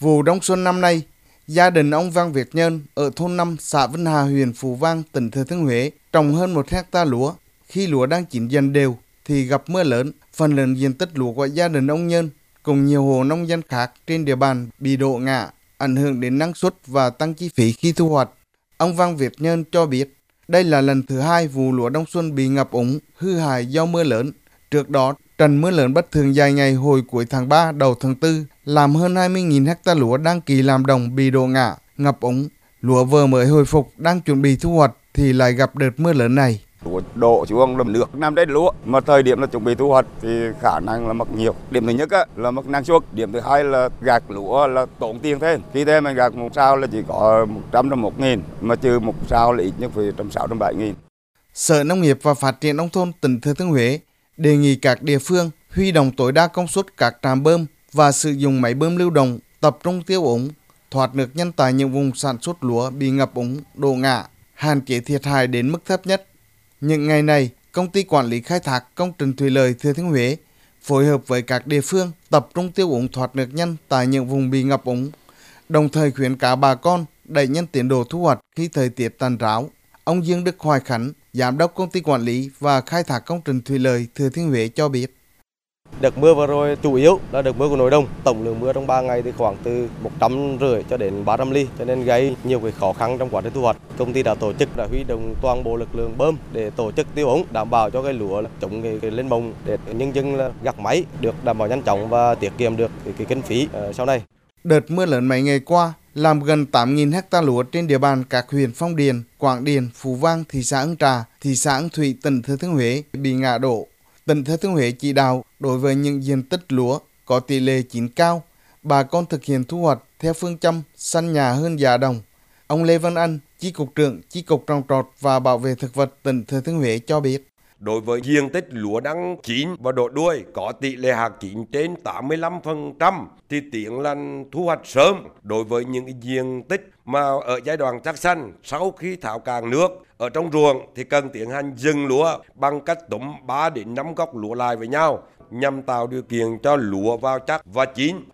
Vụ đông xuân năm nay, gia đình ông Văn Việt Nhân ở thôn 5 xã Vân Hà huyện Phú Vang tỉnh Thừa Thiên Huế trồng hơn một hecta lúa. Khi lúa đang chín dần đều thì gặp mưa lớn, phần lớn diện tích lúa của gia đình ông Nhân cùng nhiều hộ nông dân khác trên địa bàn bị đổ ngã, ảnh hưởng đến năng suất và tăng chi phí khi thu hoạch. Ông Văn Việt Nhân cho biết đây là lần thứ hai vụ lúa đông xuân bị ngập úng, hư hại do mưa lớn. Trước đó, trận mưa lớn bất thường dài ngày hồi cuối tháng 3 đầu tháng 4 làm hơn 20.000 hecta lúa đang kỳ làm đồng bị đổ ngã, ngập úng. Lúa vừa mới hồi phục đang chuẩn bị thu hoạch thì lại gặp đợt mưa lớn này. Lúa đổ xuống làm nước năm đến lúa mà thời điểm là chuẩn bị thu hoạch thì khả năng là mất nhiều điểm thứ nhất á, là mất năng suất điểm thứ hai là gạt lúa là tốn tiền thêm khi thêm mình gạt một sao là chỉ có một trăm trăm một nghìn mà trừ một sao là ít nhất phải trăm sáu trăm bảy nghìn Sở Nông nghiệp và Phát triển Nông thôn tỉnh Thừa Thiên Huế đề nghị các địa phương huy động tối đa công suất các trạm bơm và sử dụng máy bơm lưu động tập trung tiêu úng, thoát nước nhân tại những vùng sản xuất lúa bị ngập úng, đổ ngã, hạn chế thiệt hại đến mức thấp nhất. Những ngày này, công ty quản lý khai thác công trình thủy lợi Thừa Thiên Huế phối hợp với các địa phương tập trung tiêu úng thoát nước nhân tại những vùng bị ngập úng, đồng thời khuyến cáo bà con đẩy nhanh tiến độ thu hoạch khi thời tiết tàn ráo. Ông Dương Đức Hoài Khánh, Giám đốc công ty quản lý và khai thác công trình thủy lợi Thừa Thiên Huế cho biết. Đợt mưa vừa rồi chủ yếu là đợt mưa của nội đồng. Tổng lượng mưa trong 3 ngày thì khoảng từ 150 cho đến 300 ly cho nên gây nhiều cái khó khăn trong quá trình thu hoạch. Công ty đã tổ chức đã huy động toàn bộ lực lượng bơm để tổ chức tiêu ống đảm bảo cho cái lúa chống cái, cái lên bông để nhân dân là gặt máy được đảm bảo nhanh chóng và tiết kiệm được cái, cái kinh phí uh, sau này. Đợt mưa lớn mấy ngày qua làm gần 8.000 hecta lúa trên địa bàn các huyện Phong Điền, Quảng Điền, Phú Vang, thị xã Ân Trà, thị xã Ân Thủy, tỉnh Thừa Thiên Huế bị ngã đổ. Tỉnh Thừa Thiên Huế chỉ đạo đối với những diện tích lúa có tỷ lệ chín cao, bà con thực hiện thu hoạch theo phương châm săn nhà hơn già đồng. Ông Lê Văn Anh, Chi cục trưởng Chi cục trồng trọt và bảo vệ thực vật tỉnh Thừa Thiên Huế cho biết. Đối với diện tích lúa đang chín và độ đuôi có tỷ lệ hạt chín trên 85% thì tiến lành thu hoạch sớm. Đối với những diện tích mà ở giai đoạn chắc xanh sau khi thảo càng nước ở trong ruộng thì cần tiến hành dừng lúa bằng cách túm 3 đến 5 gốc lúa lại với nhau nhằm tạo điều kiện cho lúa vào chắc và chín